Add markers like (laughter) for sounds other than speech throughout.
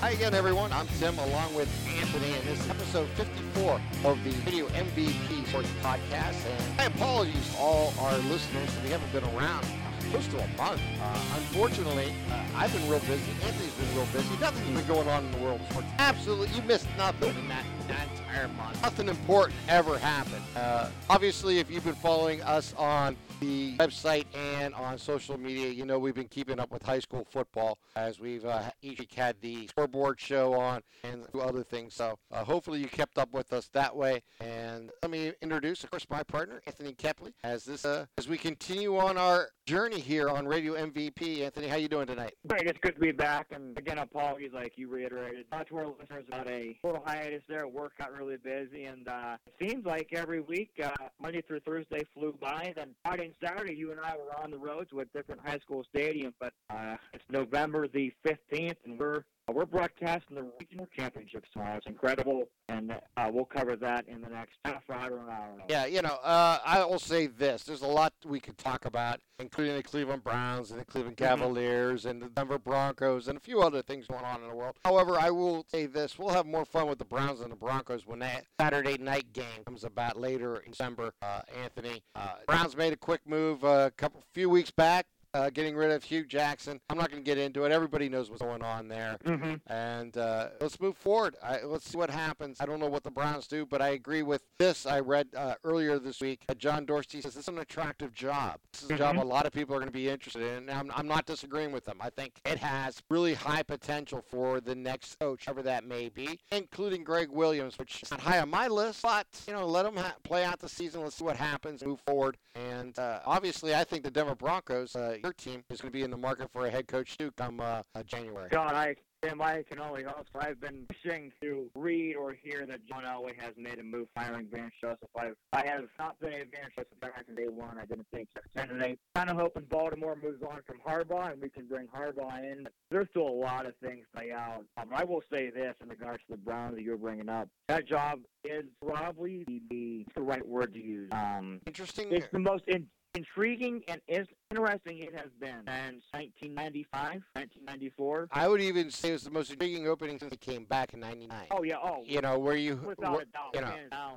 Hi again, everyone. I'm Tim along with Anthony, and this is episode 54 of the Radio MVP Sports Podcast. And my apologies to all our listeners we haven't been around close to a month. Uh, unfortunately, uh, I've been real busy. Anthony's been real busy. Nothing's been going on in the world of sports. Absolutely, you missed nothing in that, that entire month. Nothing important ever happened. Uh, obviously, if you've been following us on the website and on social media, you know we've been keeping up with high school football as we've uh, each week had the scoreboard show on and other things. So uh, hopefully you kept up with us that way. And let me introduce, of course, my partner Anthony Kepley as this uh, as we continue on our journey here on Radio MVP. Anthony, how you doing tonight? Great, it's good to be back. And again, apologies, like you reiterated, not to our listeners about a little hiatus there. Work got really busy, and uh, it seems like every week, uh, Monday through Thursday flew by. Then Friday Saturday, you and I were on the road to a different high school stadium. But uh, it's November the 15th, and we're we're broadcasting the regional championships tomorrow. It's incredible, and uh, we'll cover that in the next half hour or an hour. Yeah, you know, uh, I will say this: there's a lot we could talk about, including the Cleveland Browns and the Cleveland Cavaliers and the Denver Broncos and a few other things going on in the world. However, I will say this: we'll have more fun with the Browns and the Broncos when that Saturday night game comes about later in December. Uh, Anthony, uh, Browns made a quick move a couple few weeks back uh, getting rid of Hue Jackson. I'm not going to get into it. Everybody knows what's going on there. Mm-hmm. And uh, let's move forward. I, let's see what happens. I don't know what the Browns do, but I agree with this. I read uh, earlier this week. That John Dorsey says this is an attractive job. This is a job Mhm. a lot of people are going to be interested in. And I'm, I'm not disagreeing with them. I think it has really high potential for the next coach, whoever that may be, including Gregg Williams, which is not high on my list. But you know, let him ha- play out the season. Let's see what happens. Move forward. And uh, obviously, I think the Denver Broncos, uh, your team, is going to be in the market for a head coach too come uh, uh, January. God, I Tim, I can only hope. so. I've been wishing to read or hear that John Elway has made a move firing Vance Joseph. I've, I have not been a Vance Joseph back from day one. I didn't think so. Saturday. Kind of hoping Baltimore moves on from Harbaugh and we can bring Harbaugh in. There's still a lot of things play out. Um, I will say this in regards to the Browns that you're bringing up. That job is probably the, the, the right word to use. Um, Interesting. it's the most in, intriguing and interesting it has been since 1995, 1994. I would even say it was the most intriguing opening since he came back in '99. Oh yeah, oh You know, where you, without where- a doubt, you know.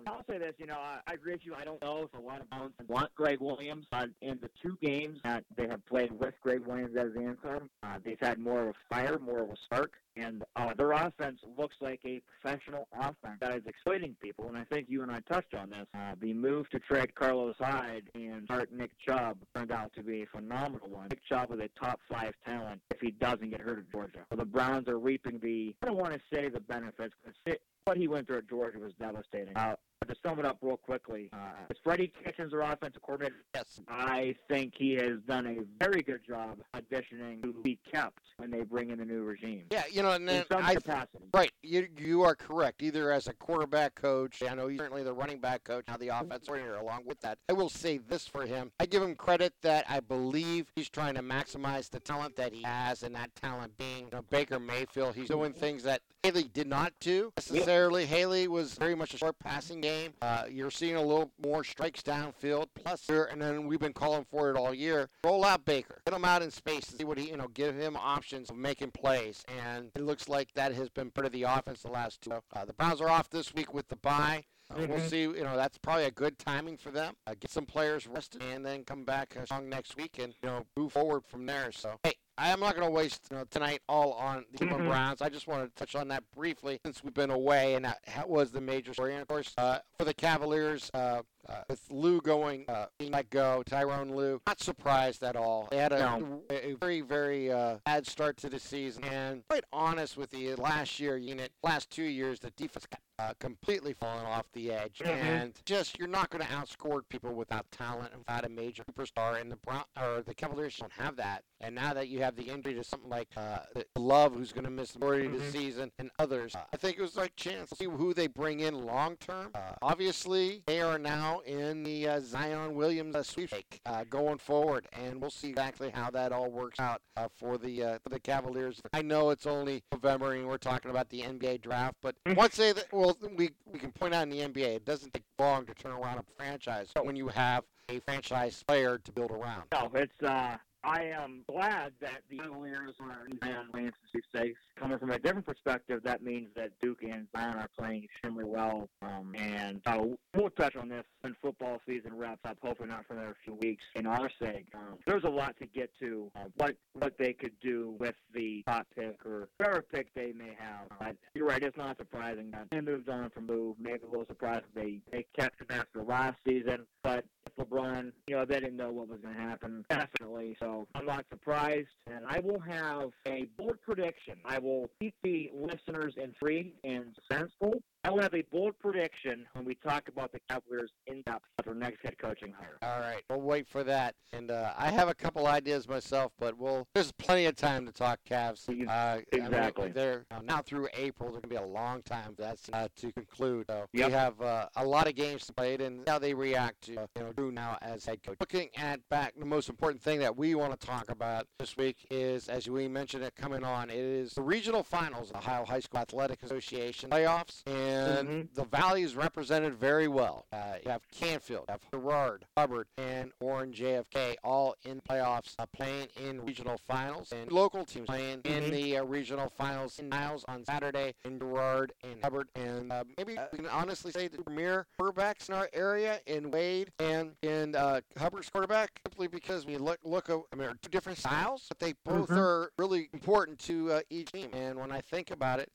I'll say this, you know, I, I agree with you. I don't know if a lot of Browns want Gregg Williams, but in the two games that they have played with Gregg Williams as the answer, uh, they've had more of a fire, more of a spark, and uh, their offense looks like a professional offense that is exploiting people. And I think you and I touched on this. Uh, the move to trade Carlos Hyde and start Nick Chubb turned out to be a phenomenal one. Nick Chubb is a top five talent if he doesn't get hurt at Georgia. So the Browns are reaping the, I don't want to say the benefits, because what he went through at Georgia was devastating. Uh, but to sum it up real quickly, uh, Freddie Kitchens, our offensive coordinator, yes, I think he has done a very good job auditioning to be kept when they bring in a new regime. yeah, you know, and In some I capacity. Right, you you are correct. Either as a quarterback coach, I know he's certainly the running back coach, now the offensive coordinator. Along with that, I will say this for him: I give him credit that I believe he's trying to maximize the talent that he has, and that talent being you know, Baker Mayfield. He's doing things that Haley did not do necessarily. Haley was very much a short passing game. Uh, you're seeing a little more strikes downfield. Plus, and then we've been calling for it all year. Roll out Baker, get him out in space, and see what he, you know, give him options of making plays. And it looks like that has been part of the offense the last two. Uh, the Browns are off this week with the bye. Uh, We'll Mhm. see. You know, that's probably a good timing for them. Uh, get some players rested, and then come back uh, strong next week, and you know, move forward from there. So, hey, I am not going to waste you know, tonight all on the Cleveland. Browns. I just wanted to touch on that briefly since we've been away, and that was the major story. And of course, uh, for the Cavaliers, uh, uh, with Lue going, uh, being let go, Tyronn Lue, not surprised at all. They had a, No. a, a very, very uh, bad start to the season, and quite honest with you, last year, unit, last two years, the defense got uh, completely fallen off the edge, Mhm. and just you're not going to outscore people without talent and without a major superstar. And the Brown or the Cavaliers don't have that. And now that you have the injury to something like uh, the Love, who's going to miss the majority of the Mhm. season, and others, uh, I think it was like chance to see who they bring in long term. Uh, obviously, they are now in the uh, Zion Williams uh, sweepstake uh, going forward, and we'll see exactly how that all works out uh, for the uh, for the Cavaliers. I know it's only November and we're talking about the NBA draft, but Mhm. once they well, we we can point out in the NBA, it doesn't take long to turn around a franchise but when you have a franchise player to build around. No, it's uh, I am glad that the Cavaliers are in Zion Williamson safe. Coming from a different perspective, that means that Duke and Zion are playing extremely well. Um, and uh, we'll touch on this when football season wraps up. Hopefully not for another few weeks. In our sake, um, there's a lot to get to. Uh, what what they could do with the top pick or whatever pick they may have. But you're right. It's not surprising they moved on from move. Maybe a little surprised they they kept him after last season. But if LeBron, you know, they didn't know what was going to happen. Definitely. So I'm not surprised. And I will have a bold prediction. I will keep the listeners intrigued and suspenseful. I will have a bold prediction when we talk about the Cavaliers in depth for their next head coaching hire. All right, we'll wait for that. And uh, I have a couple ideas myself, but we'll there's plenty of time to talk Cavs. Uh, exactly. I mean, they're uh, now through April. There's gonna be a long time for that uh, to conclude. So yep. we have uh, a lot of games to play, and how they react to you know Drew now as head coach. Looking at back, the most important thing that we want to talk about this week is, as we mentioned it coming on, it is the regional finals, of the Ohio High School Athletic Association playoffs, and and mm-hmm. the Valley is represented very well. Uh, you have Canfield, you have Girard, Hubbard, and Warren JFK all in playoffs, uh, playing in regional finals, and local teams playing mm-hmm. in the uh, regional finals in Niles on Saturday, in Girard and Hubbard, and uh, maybe we can honestly say the premier quarterbacks in our area in Wade and in uh, Hubbard's quarterback, simply because we look look at, I mean, two different styles, but they both mm-hmm. are really important to uh, each team. And when I think about it,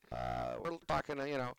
we're talking, you know,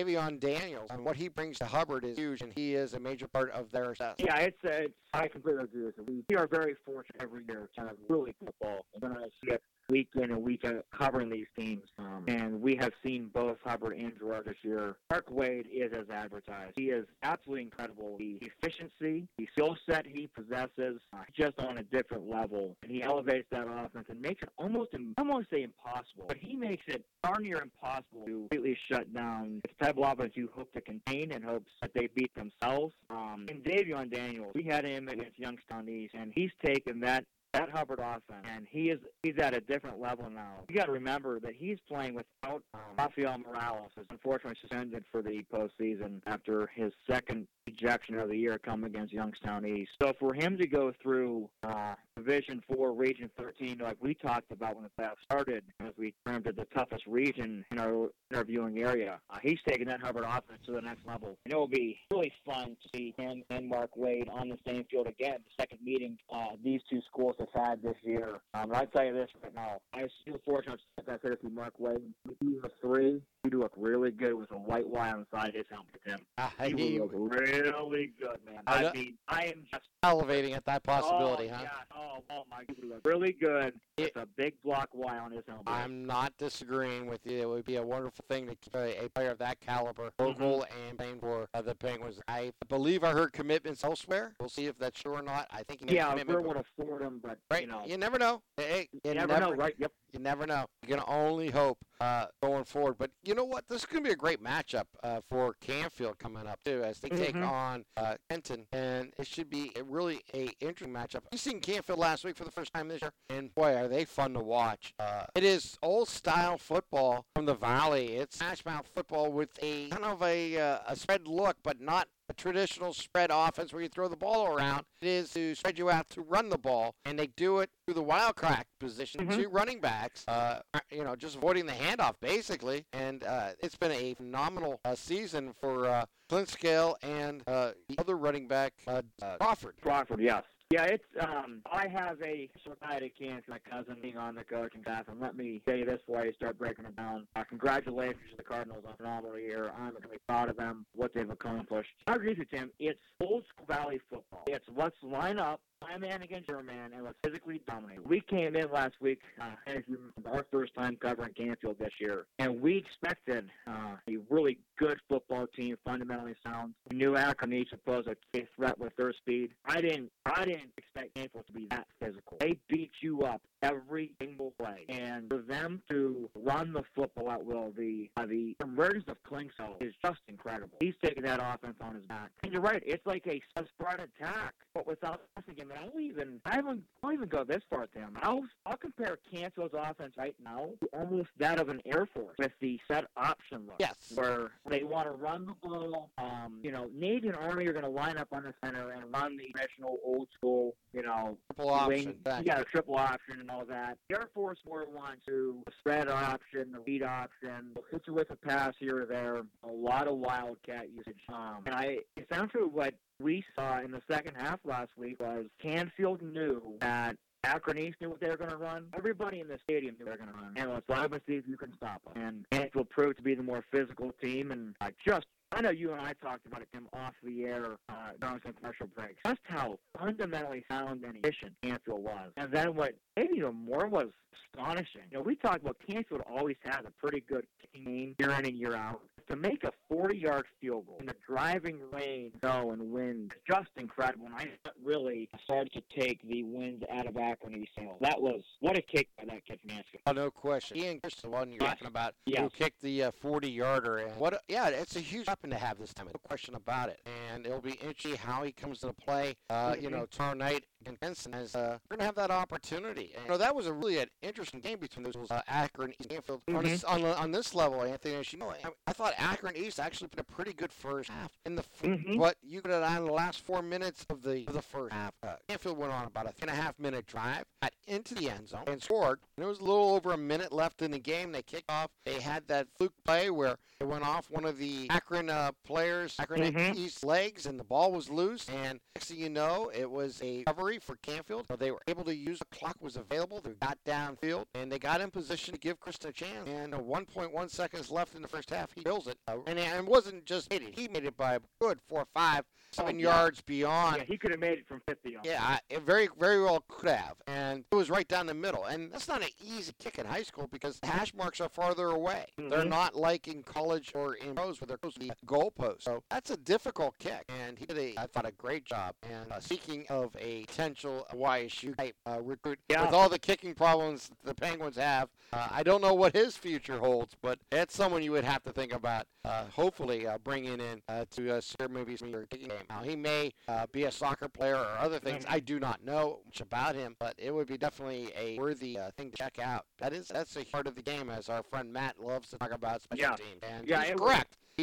Davion Daniels and what he brings to Hubbard is huge, and he is a major part of their success. Yeah, it's, uh, it's I completely agree with you. We are very fortunate every year to have really good football. And I see it week in and week out covering these teams. Um, and we have seen both Hubbard and Girard this year. Mark Wade is as advertised. He is absolutely incredible. The efficiency, the skill set he possesses, uh, just on a different level. And he elevates that offense and makes it almost, I won't say impossible, but he makes it darn near impossible to completely shut down the type of offense you hope to contain and hopes that they beat themselves. Um, and Davion Daniels, we had him against Youngstown East, and he's taken that that Hubbard offense, and he is he's at a different level now. You got to remember that he's playing without um, Rafael Morales, who's unfortunately suspended for the postseason after his second ejection of the year come against Youngstown East. So for him to go through uh, Division Four, Region 13, like we talked about when the playoffs started, as we termed it the toughest region in our interviewing area, uh, he's taking that Hubbard offense to the next level. And it will be really fun to see him and Mark Wade on the same field again. The second meeting uh, these two schools have had this year. Um, I tell you this right now, I feel fortunate to say to Mark Wade. He was three. He look really good with a white Y on the side of his helmet, Tim. Uh, he, he look really good, man. I, I mean, I am just elevating at that possibility, oh, huh? Yeah. Oh, my, look really good. It's a big block Y on his helmet. I'm not disagreeing with you. It would be a wonderful thing to keep a, a player of that caliber local mm-hmm. and playing for uh, the Penguins. I believe I heard commitments elsewhere. We'll see if that's true or not. I think he yeah, we're going to afford him, but right, you know, you never know. Hey, you, you never, never, know, right? Yep. You never know. You can only hope uh, going forward. But you know what? This is going to be a great matchup uh, for Canfield coming up too, as they mm-hmm. take on uh, Kenston, and it should be a really a interesting matchup. You've seen Canfield last week for the first time this year, and boy, are they fun to watch. Uh, it is old style football from the Valley. It's mouth football with a kind of a, uh, a spread look, but not a traditional spread offense where you throw the ball around. It is to spread you out to run the ball, and they do it through the wildcat position mm-hmm. to running backs. Uh, you know, just avoiding the handoff basically. And uh, it's been a phenomenal uh, season for uh, Clint Scale and uh, the other running back uh, Crawford. Crawford, yes. Yeah, it's um I have a society cancer my cousin being on the coaching staff and let me say this before I start breaking it down. Uh, congratulations to the Cardinals on a phenomenal year. I'm really proud of them, what they've accomplished. I agree with Tim. It's old school Valley football. It's let's line up my man against your man, and let's physically dominate. We came in last week, uh, as you remember, our first time covering Canfield this year, and we expected uh, a really good football team, fundamentally sound. We knew Akron would pose a threat with their speed. I didn't, I didn't expect Canfield to be that physical. They beat you up every single play. And for them to run the football at will, the uh, the emergence of Klingsell is just incredible. He's taking that offense on his back. And you're right, it's like a spread attack, but without passing game. And I'll even I haven't I'll even go this far, Tim. I'll I'll compare Canfield's offense right now to almost that of an Air Force with the set option look. Yes. Where they want to run the ball. Um, you know, Navy and Army are going to line up on the center and run the traditional old school, you know, Triple option. wing, Back. yeah, triple option and all that. Air Force more wants to spread option, the lead option, they'll hit you with a pass here or there, a lot of wildcat usage. Um, and I, it to what we saw in the second half last week was Canfield knew that Akron East knew what they were going to run. Everybody in the stadium knew they were going to run. And let's see if you can stop them. And Canfield proved to be the more physical team. And I just, I know you and I talked about it, Tim, off the air uh, during some commercial breaks. Just how fundamentally sound and efficient Canfield was. And then what maybe even more was astonishing. You know, we talked about Canfield always has a pretty good game year in and year out. To make a 40-yard field goal in the driving rain, snow, and wind, is just incredible. And I really started to take the wind out of Akron East That was what a kick by that kid from. Oh, no question. Ian Chris, the one you're talking about, Yes. who kicked the uh, 40 yarder. And what? A, yeah, it's a huge weapon to have this time. No question about it. And it'll be interesting how he comes into play. Uh, You Mhm. know, tomorrow night Benson, as uh, we're gonna have that opportunity. And, you know, that was a really an interesting game between those uh, Akron East and Canfield. On, this, on, on this level, Anthony, as you know, I, I thought Akron East actually put a pretty good first half. In the f- Mhm. what you could on the last four minutes of the of the first half, uh, Canfield went on about a three and a half minute drive, got into the end zone and scored. And there was a little over a minute left in the game. They kicked off. They had that fluke play where it went off one of the Akron uh, players, Akron Mhm. East legs, and the ball was loose. And next thing you know, it was a recovery for Canfield. They were able to use the clock was available. They got downfield and they got in position to give Kristen a chance. And uh, 1.1 seconds left in the first half, he kills it. Uh, and it wasn't just made it; he made it by a good four, five, seven Oh, yeah. yards beyond. Yeah, he could have made it from 50 yards. Yeah, very, very well could have. And it was right down the middle. And that's not an easy kick in high school because the hash marks are farther away. They're Mhm. not like in college or in pros where they're close to the goalpost. So that's a difficult kick. And he did, a, I thought, a great job. And uh, speaking of a potential YSU type uh, recruit, Yeah. with all the kicking problems the Penguins have, uh, I don't know what his future holds, but it's someone you would have to think about, uh, hopefully, uh, bringing in uh, to uh, share movies with your kicking game. Now, he may uh, be a soccer player or other things. I do not know much about him, but it would be definitely a worthy uh, thing to check out. That is that's a part of the game, as our friend Matt loves to talk about special Yeah. teams. And Yeah, he's it was-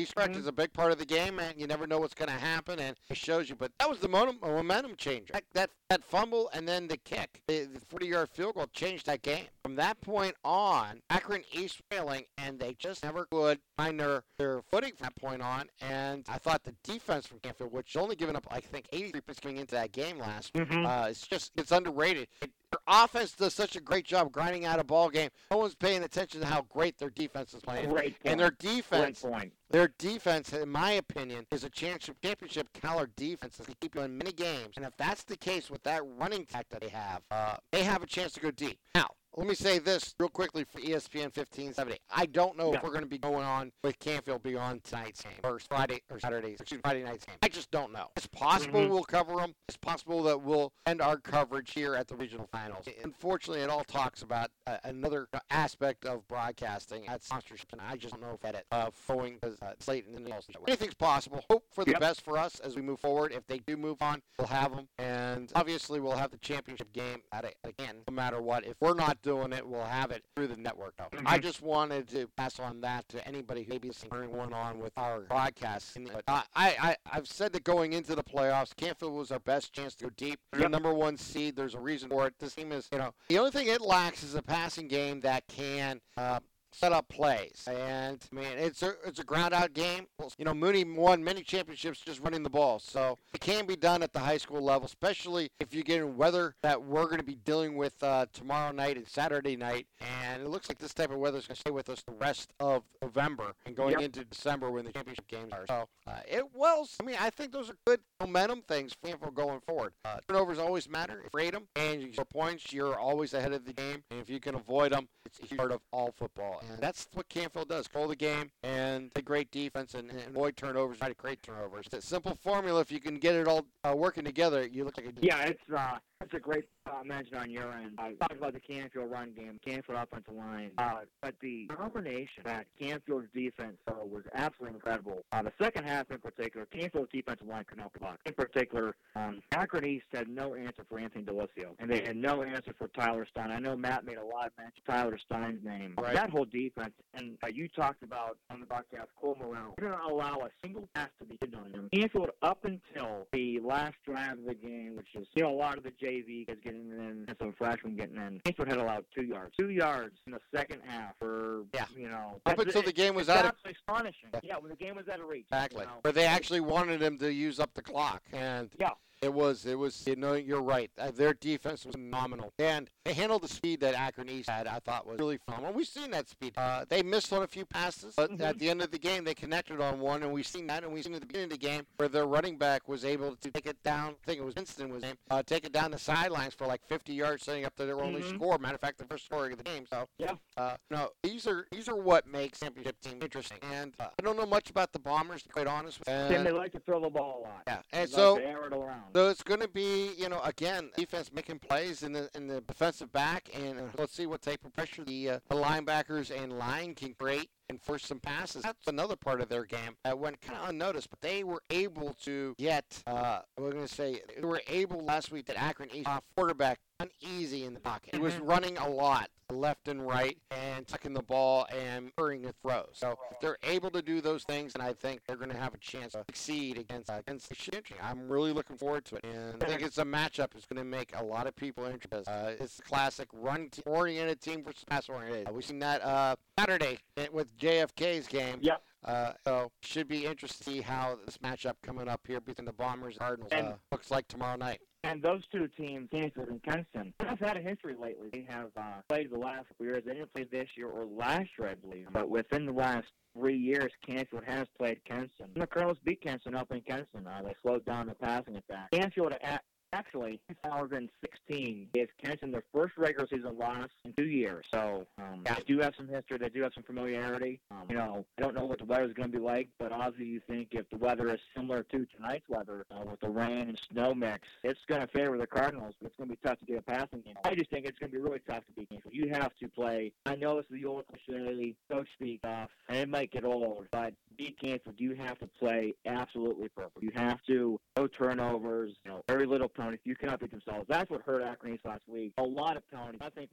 correct. Mhm. It's a big part of the game, and you never know what's going to happen, and it shows you. But that was the momentum, momentum changer. That, that that fumble and then the kick, the 40-yard field goal changed that game. From that point on, Akron East failing, and they just never could find their, their footing from that point on. And I thought the defense from Canfield, which only given up, I think, 83 points coming into that game last Mhm. uh, it's just it's underrated. It, their offense does such a great job grinding out a ball game. No one's paying attention to how great their defense is playing. Great point. And their Great defense, point. their defense, in my opinion, is a championship championship caliber defense that can keep you in many games. And if that's the case with that running attack that they have, uh, they have a chance to go deep. Now, let me say this real quickly for ESPN 1570. I don't know if we're going to be going on with Canfield beyond tonight's game or Friday or Saturday's, excuse me, Friday night's game. I just don't know. It's possible Mhm. we'll cover them. It's possible that we'll end our coverage here at the regional finals. Unfortunately, it all talks about uh, another aspect of broadcasting at sponsorship, and I just don't know if that it uh, flowing because uh, it's late in the else. Anything's possible. Hope for the Yep. best for us as we move forward. If they do move on, we'll have them, and obviously we'll have the championship game at it again, no matter what. If we're not doing it, we'll have it through the network. Though. I Mhm. just wanted to pass on that to anybody who maybe is one on with our broadcast. But uh, I, I, I've said that going into the playoffs, Canfield was our best chance to go deep. They're the number one seed. There's a reason for it. This team is, you know, the only thing it lacks is a passing game that can. Uh, set up plays. And I mean, it's a it's a ground out game. You know, Mooney won many championships just running the ball, so it can be done at the high school level, especially if you get in weather that we're going to be dealing with uh, tomorrow night and Saturday night. And it looks like this type of weather is going to stay with us the rest of November and going Yep. into December when the championship games are. So uh, it will. I mean, I think those are good momentum things for going forward. Uh, turnovers always matter. If you rate them and you score points, you're always ahead of the game. And if you can avoid them, it's part of all football. And that's what Canfield does. Control the game and play great defense and, and avoid turnovers, try to create turnovers. It's a simple formula. If you can get it all uh, working together, you look like a Yeah, it's uh, That's a great uh, mention on your end. I talked about the Canfield run game, Canfield offensive line, uh, but the combination that Canfield's defense uh, was absolutely incredible. Uh, the second half in particular, Canfield's defensive line could not block. In particular, um, Akron East had no answer for Anthony Delisio, and they had no answer for Tyler Stein. I know Matt made a lot of mention of Tyler Stein's name. Right. That whole defense, and uh, you talked about on the broadcast, Cole Morrell. To allow a single pass to be hit on him. Canfield up until the last drive of the game, which is you know a lot of the JV guys getting in and some freshmen getting in. Canfield had allowed two yards, two yards in the second half for Yeah. you know Up until the game was out of astonishing. Yeah, when the game was out of reach. Exactly. You know? But they actually wanted him to use up the clock, and Yeah. It was it was you know you're right. Uh, their defense was phenomenal, and they handled the speed that Akron East had. I thought was really phenomenal. We've seen that speed. Uh, they missed on a few passes, but Mhm. at the end of the game they connected on one, and we've seen that, and we've seen at the beginning of the game where their running back was able to take it down. I think it was Winston was name, uh, take it down the sidelines for like 50 yards, setting up their only Mhm. score. Matter of fact, the first score of the game. So Yeah. uh, no, these are these are what makes championship team interesting. And uh, I don't know much about the Bombers, to be quite honest. with you. Tim, And- they like to throw the ball a lot. yeah, They and like so to air it around. So it's going to be you know again defense making plays in the in the defensive back, and let's see what type of pressure the uh, the linebackers and line can create and force some passes. That's another part of their game that went kind of unnoticed, but they were able to get. Uh, we're going to say they were able last week that Akron East off quarterback uneasy in the pocket. He was Mhm. running a lot left and right and tucking the ball and hurrying the throw. So if they're able to do those things, and I think they're going to have a chance to succeed against uh, against. I'm really looking forward to it, and I think it's a matchup that's going to make a lot of people interested. Uh, it's a classic run-oriented team versus pass-oriented. Uh, we've seen that uh, Saturday with JFK's game. Yep. Uh, so should be interesting to see how this matchup coming up here between the Bombers and Cardinals And- uh, looks like tomorrow night. And those two teams, Kansas and Kenston, have had a history lately. They have uh, played the last couple years. They didn't play this year or last year, I believe. But within the last three years, Canfield has played Kenston. And the Colonels beat Kenston up in Kenston. Uh, they slowed down the passing attack. Canfield a- actually 2016 is Kenston their first regular season loss in two years. So um, Yeah. they do have some history. They do have some familiarity. Um, you know, I don't know what the weather's going to be like, but obviously you think if the weather is similar to tonight's weather uh, with the rain and snow mix, it's going to favor the Cardinals. But it's going to be tough to get a passing game. I just think it's going to be really tough to beat Kingsville. You have to play. I know it's the old cliche, coach speak off, and it might get old, but beat Kingsville, you have to play absolutely perfect. You have to turnovers, you know, very little penalties. You cannot beat themselves. That's what hurt Akron East last week. A lot of penalties. I think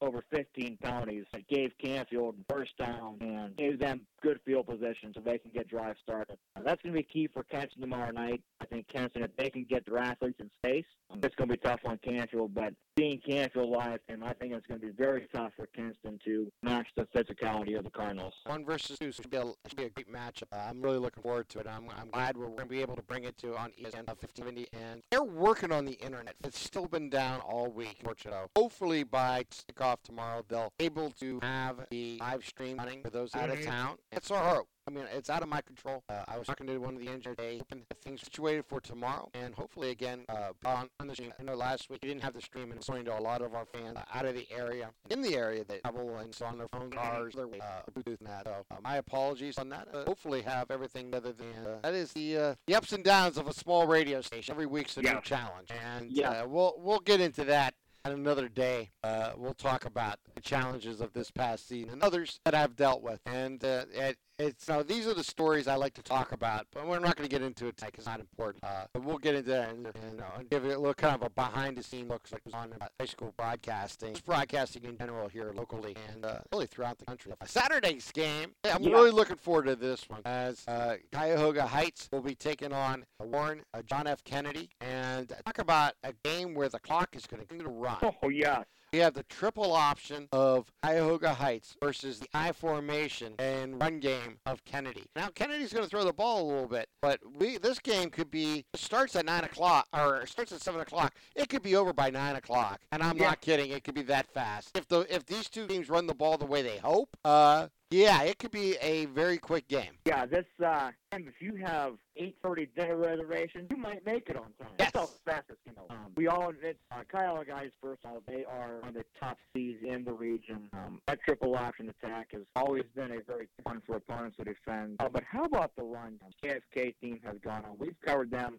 over 15 penalties that gave Canfield first down and gave them good field position so they can get drive started. That's going to be key for Kenston tomorrow night. I think Kenston, if they can get their athletes in space, um, it's going to be tough on Canfield. But being Canfield live, and I think it's going to be very tough for Kenston to match the physicality of the Cardinals. One versus two should be a, should be a great matchup. Uh, I'm really looking forward to it. I'm, I'm glad we're going to be able to bring it to on E ESPN 1570. And they're working on the internet. It's still been down all week, unfortunately. Hopefully by kickoff tomorrow, they'll be able to have the live stream running for those out of Mhm. town. It's our hope. I mean, it's out of my control. Uh, I was talking to one of the engineers today, hoping that things situated for tomorrow, and hopefully again uh, on, on the stream. I know last week we didn't have the stream, and it's going to a lot of our fans uh, out of the area, in the area that travel and so on their phone cars, their uh, Bluetooth and that. So uh, my apologies on that. Uh, hopefully have everything other than uh, that is the uh, the ups and downs of a small radio station. Every week's a Yeah. new challenge, and Yeah. uh, we'll we'll get into that. On another day, uh, we'll talk about the challenges of this past season and others that I've dealt with. And uh, it, it's now these are the stories I like to talk about, but we're not going to get into it tonight it's not important. Uh, but we'll get into that and, and, uh, and give it a little kind of a behind-the-scenes look like was on uh, high school broadcasting, just broadcasting in general here locally and uh, really throughout the country. Saturday's game, yeah, I'm Yeah. really looking forward to this one as uh, Cuyahoga Heights will be taking on uh, Warren, uh, John F. Kennedy, and talk about a game where the clock is going to continue to. (laughs) Oh, yeah. We have the triple option of Cuyahoga Heights versus the I formation and run game of Kennedy. Now Kennedy's going to throw the ball a little bit, but we this game could be starts at nine o'clock or starts at seven o'clock. It could be over by nine o'clock, and I'm Yeah. not kidding. It could be that fast. If the if these two teams run the ball the way they hope, uh, yeah, it could be a very quick game. Yeah, this uh, if you have 8:30 dinner reservation, you might make it on time. Yes. That's how fast it's you know. Um, we all admit uh, Kyle guys first of all they are one of the top seeds in the region. Um, that triple option attack has always been a very fun for opponents to defend. Uh, but how about the run? JFK team has gone on. We've covered them.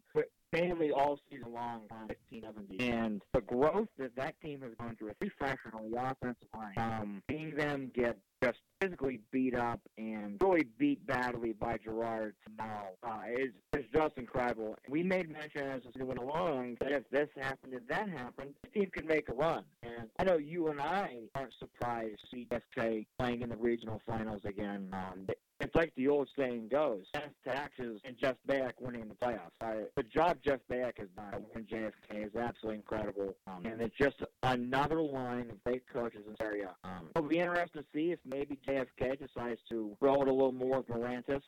mainly all season long on 15. And the growth that that team has gone through, especially on the offensive line, um, seeing them get just physically beat up and really beat badly by Girard tomorrow uh, is, is just incredible. We made mention as we went along that if this happened, if that happened, this team could make a run. And I know you and I aren't surprised to see SK playing in the regional finals again. Um, it's like the old saying goes, Jeff taxes and Jeff Back winning the playoffs. The job Jeff Back has done in JFK is absolutely incredible. Um, and it's just another line of great coaches in this area. Um, it'll be interesting to see if maybe JFK decides to roll it a little more with Morantis.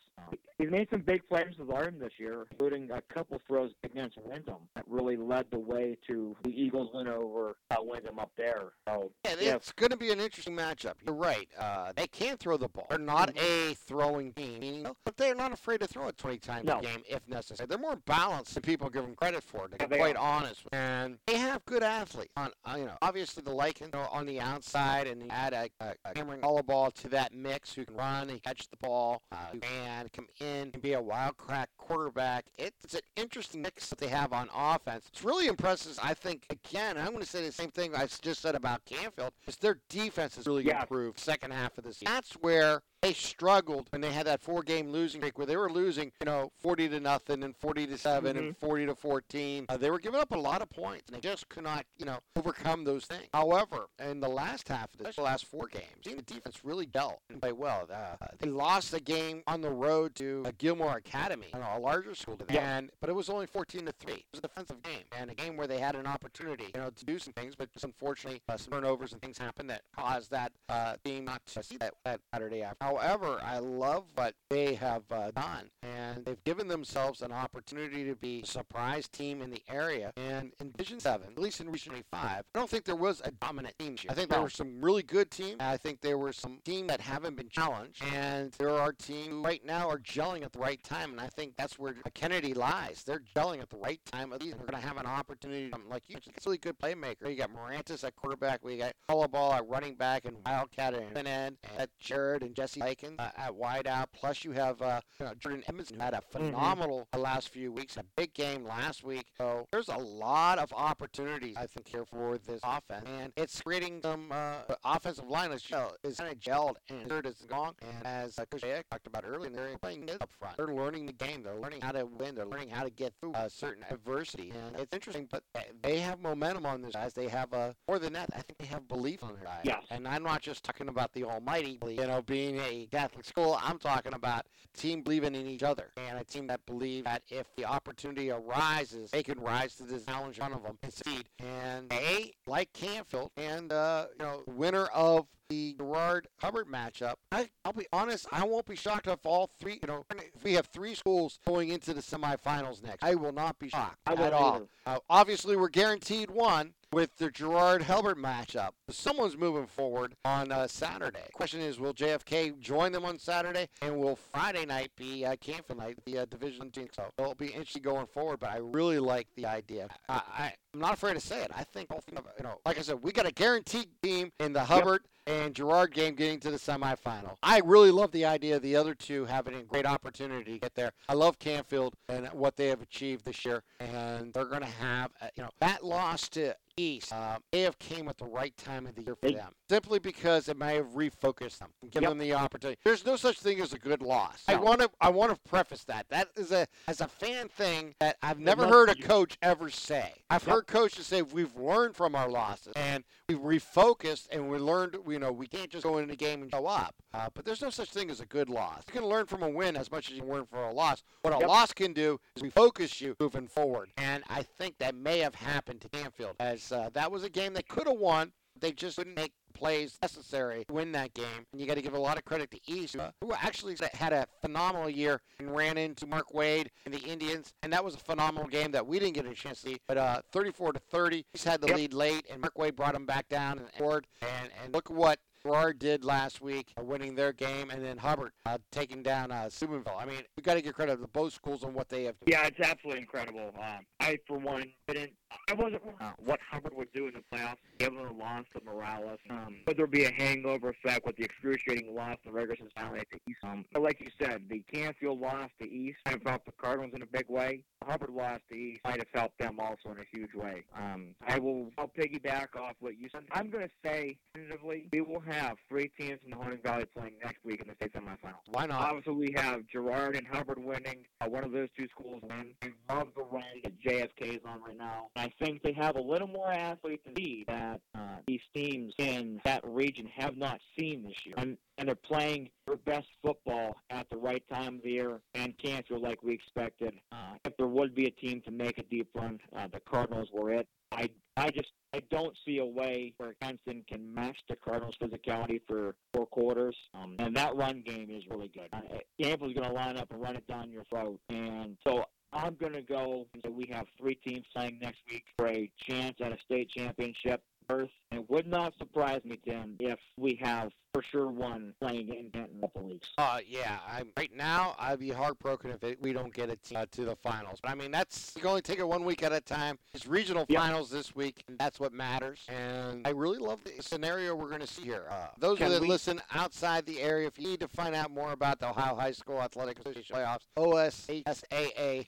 He's made some big plays with Arden this year, including a couple throws against Windham that really led the way to the Eagles win over uh, Windham up there. So, yeah, it's going to be an interesting matchup. You're right. Uh, they can throw the ball. They're not a throwing team, but they're not afraid to throw it 20 times no. a game if necessary. They're more balanced than people give them credit for. To be quite are. honest, and they have good athletes. On uh, you know, obviously the Lycan you know, on the outside, and you add a, a, a Cameron ball to that mix who can run and catch the ball, uh, can come in and be a wildcat quarterback. It's an interesting mix that they have on offense. It's really impressive. I think again, I'm going to say the same thing I just said about Canfield. Is their defense has really yeah. improved second half of the season. That's where they struggled when they had that four game losing streak where they were losing, you know, 40 to nothing and 40 to 7 mm-hmm. and 40 to 14. Uh, they were giving up a lot of points and they just could not, you know, overcome those things. However, in the last half of the last four games, the defense really dealt and played well. Uh, they lost the game on the road to uh, Gilmour Academy, know, a larger school to them, yeah. and, but it was only 14 to 3. It was a defensive game and a game where they had an opportunity, you know, to do some things, but just unfortunately, uh, some turnovers and things happened that caused that uh, team not to see that, that Saturday after. However, I love what they have uh, done, and they've given themselves an opportunity to be a surprise team in the area. And in Division 7, at least in Region 5, I don't think there was a dominant team here. I think there were some really good teams. I think there were some teams that haven't been challenged, and there are teams who right now are gelling at the right time, and I think that's where Kennedy lies. They're gelling at the right time. These are going to have an opportunity, like you, it's a really good playmaker. You got Morantis at quarterback, we got Ball at running back, and Wildcat at end, at Jared and Jesse Aikens uh, at wideout. Plus, you have uh, you know, Jordan Edmondson, who had a mm-hmm. phenomenal mm-hmm. last few weeks, a big game last week. So there's a lot of opportunities, I think, here for this offense. And it's creating some uh, offensive line is, is kind of gelled and third is gone. And as uh, Coach Ayek talked about earlier, they're playing up front. They're learning the game. They're learning how to win. They're learning how to get through a certain adversity. And it's interesting, but they have momentum on this guys. They have a uh, more than that. I think they have belief on their guys. Yes. And I'm not just talking about the almighty, you know, being a Catholic school. I'm talking about team believing in each other and a team that believes that if the opportunity arises, they can rise to the challenge in front of them and succeed. And they, like Canfield, and uh, you know, winner of the Girard Hubbard matchup. I, will be honest, I won't be shocked if all three, you know, if we have three schools going into the semifinals next. I will not be shocked at all. Uh, obviously, we're guaranteed one with the Girard Hubbard matchup. Someone's moving forward on uh, Saturday. Question is, will JFK join them on Saturday, and will Friday night be uh, Canfield night, the uh, Division team? So it'll be interesting going forward. But I really like the idea. I, I, am not afraid to say it. I think you know, like I said, we got a guaranteed team in the Hubbard. And Girard game getting to the semifinal. I really love the idea of the other two having a great opportunity to get there. I love Canfield and what they have achieved this year, and they're going to have, uh, you know, that loss to East uh, may have came at the right time of the year for they, them, simply because it may have refocused them and given yep. them the opportunity. There's no such thing as a good loss. No. I want to I want to preface that. That is a as a fan thing that I've never heard a coach ever say. I've yep. heard coaches say we've learned from our losses and we refocused and we learned. You know, we can't just go into the game and show up. Uh, but there's no such thing as a good loss. You can learn from a win as much as you can learn from a loss. What a yep. loss can do is refocus you moving forward. And I think that may have happened to Canfield as uh, that was a game they could have won. They just couldn't make plays necessary to win that game. And you got to give a lot of credit to East, who actually had a phenomenal year and ran into Mark Wade and the Indians. And that was a phenomenal game that we didn't get a chance to see. But uh, 34 to 30, East had the yep. lead late, and Mark Wade brought him back down and scored. And, and look what Girard did last week, uh, winning their game, and then Hubbard uh, taking down uh, Steubenville. I mean, we got to give credit to both schools on what they have. Done. Yeah, it's absolutely incredible. Um, I, for one, didn't. I wasn't uh, what Hubbard would do in the playoffs, given the loss of Morales. Um, could there be a hangover effect with the excruciating loss to Ferguson Valley at the East? Um, but like you said, the Canfield loss to East kind of helped the Cardinals in a big way. Hubbard loss to East might have helped them also in a huge way. Um, I will. I'll piggyback off what you said. I'm going to say tentatively we will have three teams in the Hunting Valley playing next week in the state semifinals. Why not? Obviously, we have Girard and Hubbard winning. Uh, one of those two schools win. I love the run that JFK is on right now. I think they have a little more athletes than that uh, these teams in that region have not seen this year. And, and they're playing their best football at the right time of the year and Canfield like we expected. Uh, if there would be a team to make a deep run, uh, the Cardinals were it. I I just I don't see a way where Kenston can match the Cardinals' physicality for four quarters. Um, and that run game is really good. Uh, Campbell's going to line up and run it down your throat. And so I'm going to go. We have three teams playing next week for a chance at a state championship berth. It would not surprise me, Tim, if we have for sure one playing in Canton in a couple. Uh, yeah. I, right now, I'd be heartbroken if it, we don't get it uh, to the finals. But I mean, that's you can only take it one week at a time. It's regional Yep. finals this week, and that's what matters. And I really love the scenario we're going to see here. Uh, those Can that we- listen outside the area, if you need to find out more about the Ohio High School Athletic Association playoffs, OSHSAA,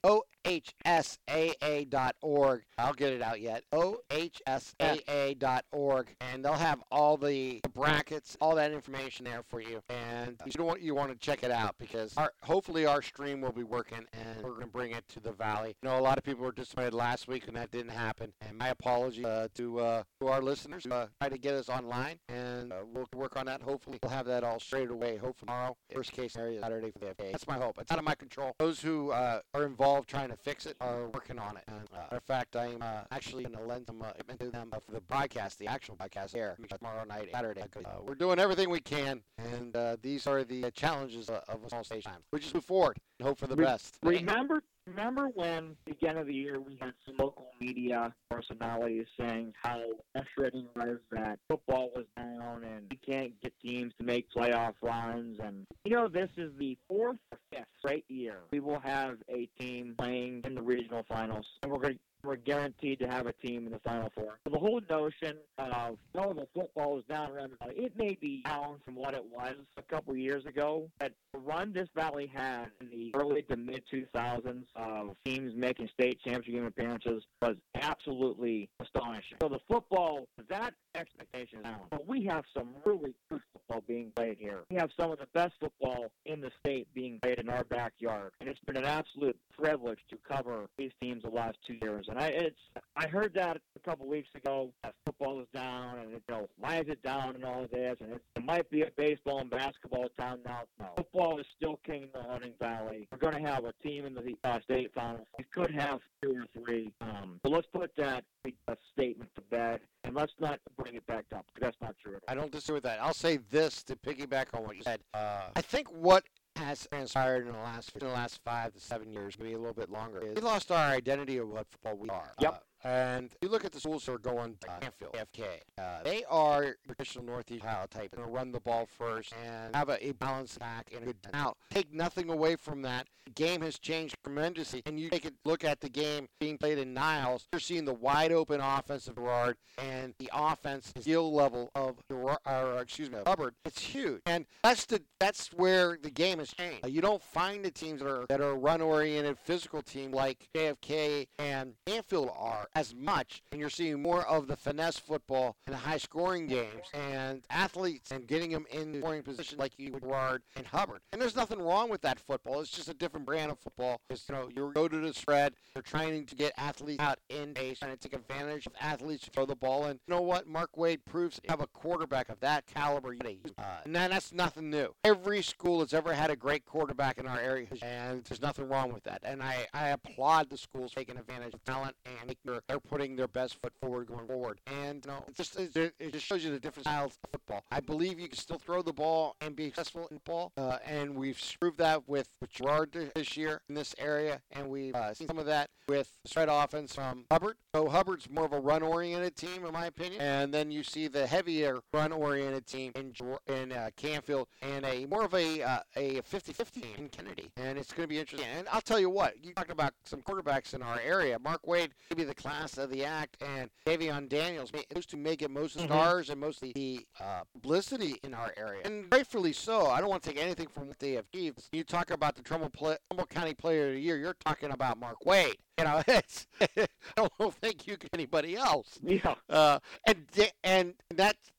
OHSAA.org. I'll get it out yet. OHSAA.org, and they'll have all the brackets, all that information there for you. And you want you want to check it out because our, hopefully our stream will be working, and we're going to bring it to the valley. You know, a lot of people were disappointed last week when that didn't happen, and my apology uh, to uh, to our listeners. Uh, try to get us online, and uh, we'll work on that. Hopefully, we'll have that all straight away. Hopefully tomorrow, worst case scenario, Saturday for the FA. That's my hope. It's out of my control. Those who uh, are involved trying to fix it are working on it. And, uh, matter of fact, I'm actually going to lend some uh, to them for the broadcast, the actual broadcast here tomorrow night, Saturday. Uh, we're doing everything we can, and uh, these are the uh, challenges uh, of a small stage time. We just move forward and hope for the Re- best. Remember, remember when beginning of the year we had some local media personalities saying how frustrating it was that football was down and we can't get teams to make playoff runs. And you know, this is the fourth or fifth straight year we will have a team playing in the regional finals, and we're going. We're guaranteed to have a team in the Final Four. So the whole notion of, the football is down around the valley, it may be down from what it was a couple years ago, but the run this valley had in the early to mid 2000s of teams making state championship game appearances was absolutely astonishing. So the football, that expectation is down. But we have some really good football being played here. We have some of the best football in the state being played in our backyard, and it's been an absolute privilege to cover these teams the last two years. And I, it's, I heard that a couple weeks ago. That football is down, and you know, why is it down and all this? And it, might be a baseball and basketball town now. No, football is still king in the Hunting Valley. We're going to have a team in the uh, state finals. We could have two or three. Um, so let's put that a statement to bed, and let's not bring it back up that's not true. I don't disagree with that. I'll say this to piggyback on what you said. Uh, I think what has transpired in the last in the last five to seven years, maybe a little bit longer, is we lost our identity of what football we are. Yep. Uh, and you look at the schools that are going Canfield, FK. Uh, they are traditional Northeast Ohio type. They're going to run the ball first and have a, a balanced attack and a good. Now, take nothing away from that. The game has changed tremendously, and you take a look at the game being played in Niles. You're seeing the wide open offense of Girard and the offense skill level of Girard, or excuse me, Hubbard. It's huge, and that's the that's where the game has changed. Uh, you don't find the teams that are that are run oriented, physical team like JFK and Anfield are as much, and you're seeing more of the finesse football and the high scoring games and athletes and getting them in the scoring position like you would and Hubbard. And there's nothing wrong with that football. It's just a different brand of football. It's, you know, you go to the spread. You're trying to get athletes out in base, trying to take advantage of athletes to throw the ball in. You know what? Mark Wade proves have a quarterback of that caliber. Uh, and that's nothing new. Every school that's ever had a great quarterback in our area, and there's nothing wrong with that. And I, I applaud the schools taking advantage of talent and making their they're putting their best foot forward going forward. And you know, it just it, just shows you the different styles of football. I believe you can still throw the ball and be successful in football, uh, and we've proved that with, with Girard this year in this area, and we've uh, seen some of that with spread offense from Hubbard. So Hubbard's more of a run-oriented team, in my opinion, and then you see the heavier run-oriented team in in uh, Canfield and a more of a uh, a 50-50 in Kennedy, and it's going to be interesting. And I'll tell you what, you talked about some quarterbacks in our area. Mark Wade may be the class of the act, and Davion Daniels, those two may get most of the mm-hmm. stars and most of the uh, publicity in our area, and rightfully so. I don't want to take anything from what they have achieved. You talk about the Trumbull, play, Trumbull County Player of the Year, you're talking about Mark Wade. You know, (laughs) it's, (laughs) I don't think you can anybody else. Yeah. Uh, and and that's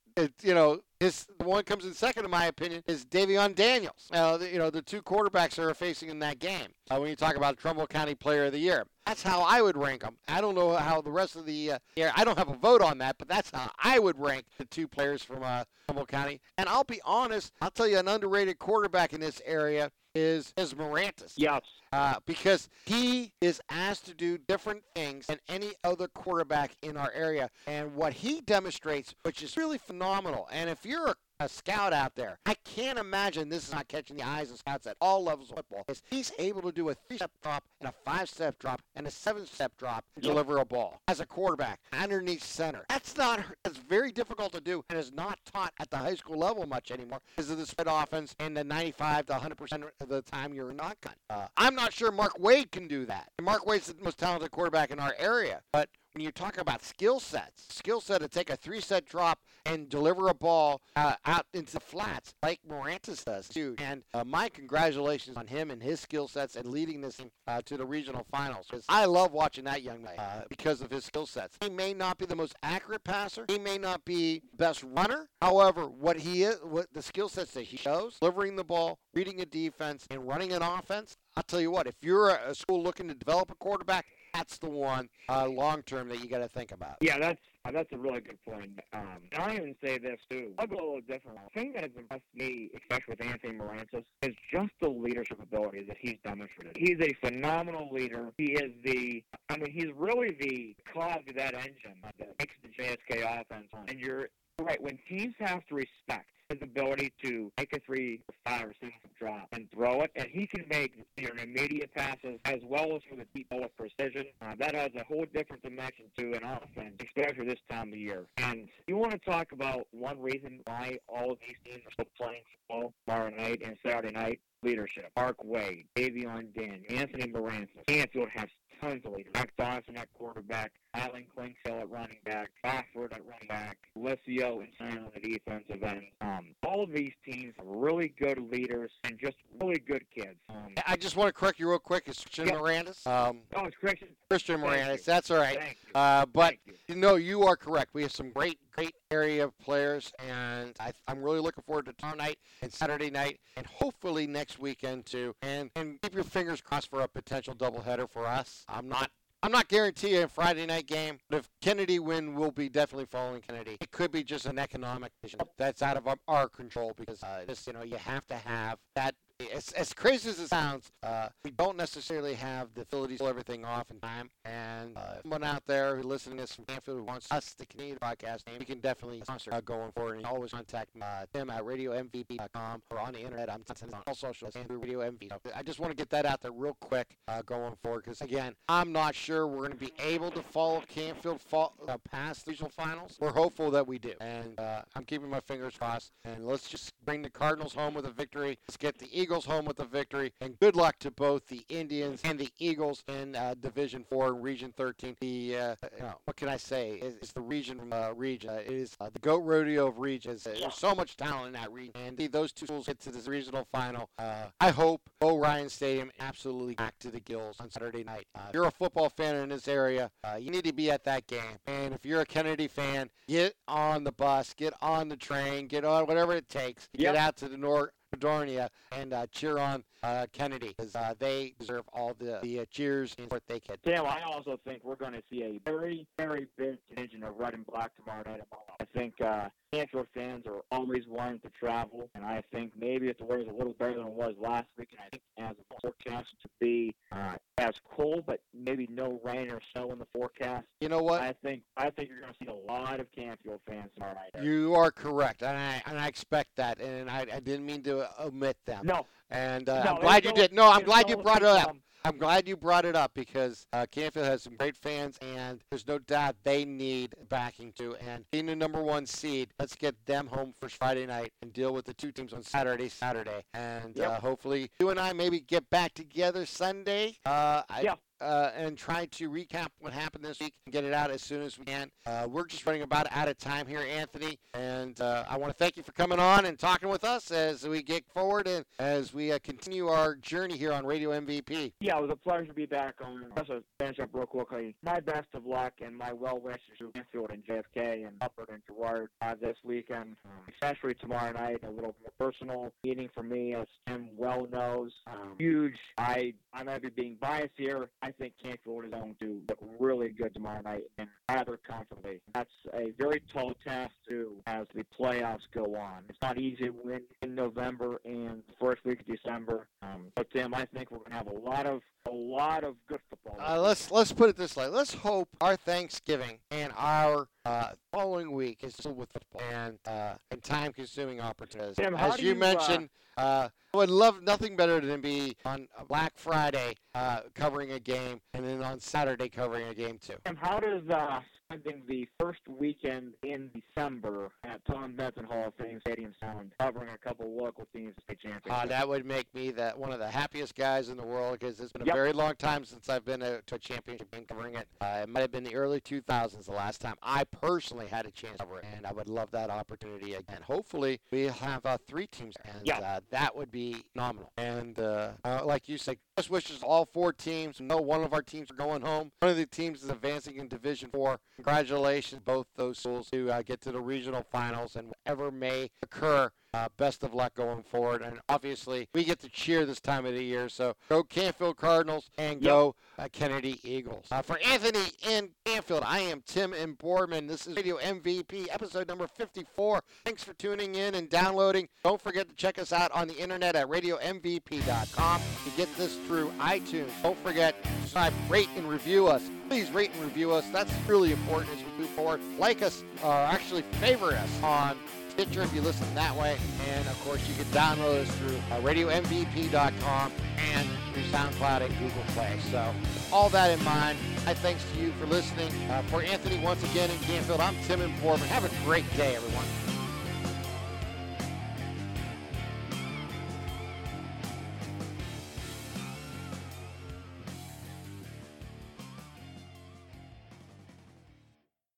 you know, his the one comes in second, in my opinion, is Davion Daniels. Uh, the, you know, the two quarterbacks that are facing in that game. Uh, when you talk about Trumbull County Player of the Year, that's how I would rank them. I don't know how the rest of the uh, yeah, I don't have a vote on that, but that's how I would rank the two players from uh, Trumbull County. And I'll be honest, I'll tell you, an underrated quarterback in this area is is Morantis. Yes. Uh, because he is asked to do different things than any other quarterback in our area. And what he demonstrates, which is really phenomenal. And if you're a a scout out there. I can't imagine this is not catching the eyes of scouts at all levels of football. Is he's able to do a three-step drop and a five-step drop and a seven-step drop and deliver a ball as a quarterback underneath center. That's not that's very difficult to do and is not taught at the high school level much anymore because of the spread offense and the 95 to 100 percent of the time you're not gun. Uh, I'm not sure Mark Wade can do that. Mark Wade's the most talented quarterback in our area, but when you talk about skill sets, skill set to take a three set drop and deliver a ball uh, out into the flats like Morantis does too. And uh, my congratulations on him and his skill sets and leading this uh, to the regional finals. I love watching that young man uh, because of his skill sets. He may not be the most accurate passer. He may not be best runner. However, what he is, what the skill sets that he shows, delivering the ball, reading a defense, and running an offense. I'll tell you what, if you're a school looking to develop a quarterback, that's the one uh, long term that you got to think about. Yeah, that's uh, that's a really good point. Um, and I even say this too. I'll go a little different. The thing that has impressed me, especially with Anthony Morantis, is just the leadership ability that he's demonstrated. He's a phenomenal leader. He is the, I mean, he's really the cog of that engine that makes the JFK offense. And you're right when teams have to respect his ability to make a three, five, or six drop and throw it, and he can make your immediate passes as well as from the deep ball with precision. Uh, that has a whole different dimension to an offense, especially this time of year. And you want to talk about one reason why all of these teams are still playing football tomorrow night and Saturday night? Leadership. Mark Wade, Davion Dan, Anthony Morantis. Canfield has leaders. Mac Dawson at quarterback, Alan Klingshill at running back, Bafford at running back, Licio and Sam on the defensive end. Um, all of these teams are really good leaders and just really good kids. Um, I just want to correct you real quick. It's Christian yep. Mirandis. Um, oh, it's Christian. Christian Mirandis. That's all right. Uh, but you. no, you are correct. We have some great, great area of players, and I, am really looking forward to tomorrow night and Saturday night, and hopefully next weekend too. And and keep your fingers crossed for a potential doubleheader for us. I'm not I'm not guaranteeing a Friday night game, but if Kennedy win, we'll be definitely following Kennedy. It could be just an economic decision that's out of our, control because uh, just you know you have to have that as, as crazy as it sounds, uh, we don't necessarily have the ability to pull everything off in time. And uh, someone out there who listening to this from Canfield who wants us to continue the podcast, we can definitely sponsor uh, going forward. And always contact uh, Tim at RadioMVP.com or on the internet. I'm on all socials and Radio MVP. I just want to get that out there real quick uh, going forward because, again, I'm not sure we're going to be able to follow Canfield fall, uh, past the regional finals. We're hopeful that we do. And uh, I'm keeping my fingers crossed. And let's just bring the Cardinals home with a victory. Let's get the Eagles home with a victory. And good luck to both the Indians and the Eagles in uh, Division 4 Region 13. The, uh, you know, what can I say? It's, it's the region from uh, region. Uh, it is uh, the GOAT Rodeo of regions. Uh, there's so much talent in that region. And those two schools get to this regional final. I hope Bo Rein Stadium absolutely back to the gills on Saturday night. if you're a football fan in this area, you need to be at that game. And if you're a Kennedy fan, get on the bus, get on the train, get on whatever it takes. Yep. Get out to the north Dornia and uh, cheer on uh, Kennedy because uh, they deserve all the, the cheers and support they can. Sam, I also think we're going to see a very, very big contingent of red and black tomorrow night. I think uh, Canfield fans are always wanting to travel, and I think maybe if the weather's a little better than it was last week, and I think as a forecast to be uh, as cold, but maybe no rain or snow in the forecast. You know what? I think I think you're going to see a lot of Canfield fans tomorrow night. You are correct, and I and I expect that, and I, I didn't mean to omit them. No, and uh, no, I'm glad you no, did. No, I'm glad you brought it up. um, I'm glad you brought it up because uh, Canfield has some great fans, and there's no doubt they need backing too. And being the number one seed, let's get them home for Friday night and deal with the two teams on Saturday, Saturday, and uh, hopefully you and I maybe get back together Sunday. Uh, I, Yeah. Uh, and try to recap what happened this week and get it out as soon as we can. Uh, we're just running about out of time here, Anthony, and uh, I want to thank you for coming on and talking with us as we get forward and as we uh, continue our journey here on Radio MVP. Yeah, it was a pleasure to be back on. Also, finish up real quickly. My best of luck and my well wishes to Mansfield and JFK and Hubbard and Girard uh, this weekend, um, especially tomorrow night. A little more personal meeting for me, as Tim well knows. Um, huge. I I might be being biased here. I think Canfield is going to look really good tomorrow night and rather comfortably. That's a very tall task to as the playoffs go on. It's not easy to win in November and the first week of December. Um, but Tim, I think we're going to have a lot of a lot of good football. Uh, let's let's put it this way. Let's hope our Thanksgiving and our uh, following week is filled with football and uh, and time-consuming opportunities. Tim, how As you, you, uh, mentioned, uh, I would love nothing better than be on Black Friday uh, covering a game, and then on Saturday covering a game too. Tim, how does uh, spending the first weekend in December at Tom Benson Hall of Fame Stadium sound, covering a couple local teams to state championships? Uh, that would make me that one of the happiest guys in the world because it's been a Yep. very long time since I've been to, to a championship game covering it. Uh, it might have been the early 2000s the last time I personally had a chance to cover it, and I would love that opportunity again. Hopefully, we have uh, three teams, and Yeah. uh, that would be phenomenal. And uh, uh, like you said, best wishes to all four teams. No one of our teams are going home. One of the teams is advancing in Division Four. Congratulations, both those schools, to uh, get to the regional finals, and whatever may occur. Uh, best of luck going forward. And obviously, we get to cheer this time of the year. So go Canfield Cardinals and go uh, Kennedy Eagles. Uh, for Anthony in Canfield, I am Tim and Borman. This is Radio MVP, episode number 54. Thanks for tuning in and downloading. Don't forget to check us out on the internet at radiomvp.com. to get this through iTunes. Don't forget to subscribe, rate, and review us. Please rate and review us. That's really important as we move forward. Like us, or actually favor us on Stitcher if you listen that way. And of course, you can download us through uh, radiomvp.com and through SoundCloud and Google Play. So, all that in mind, I thanks to you for listening. Uh, for Anthony, once again in Canfield, I'm Tim and Portman. Have a great day, everyone.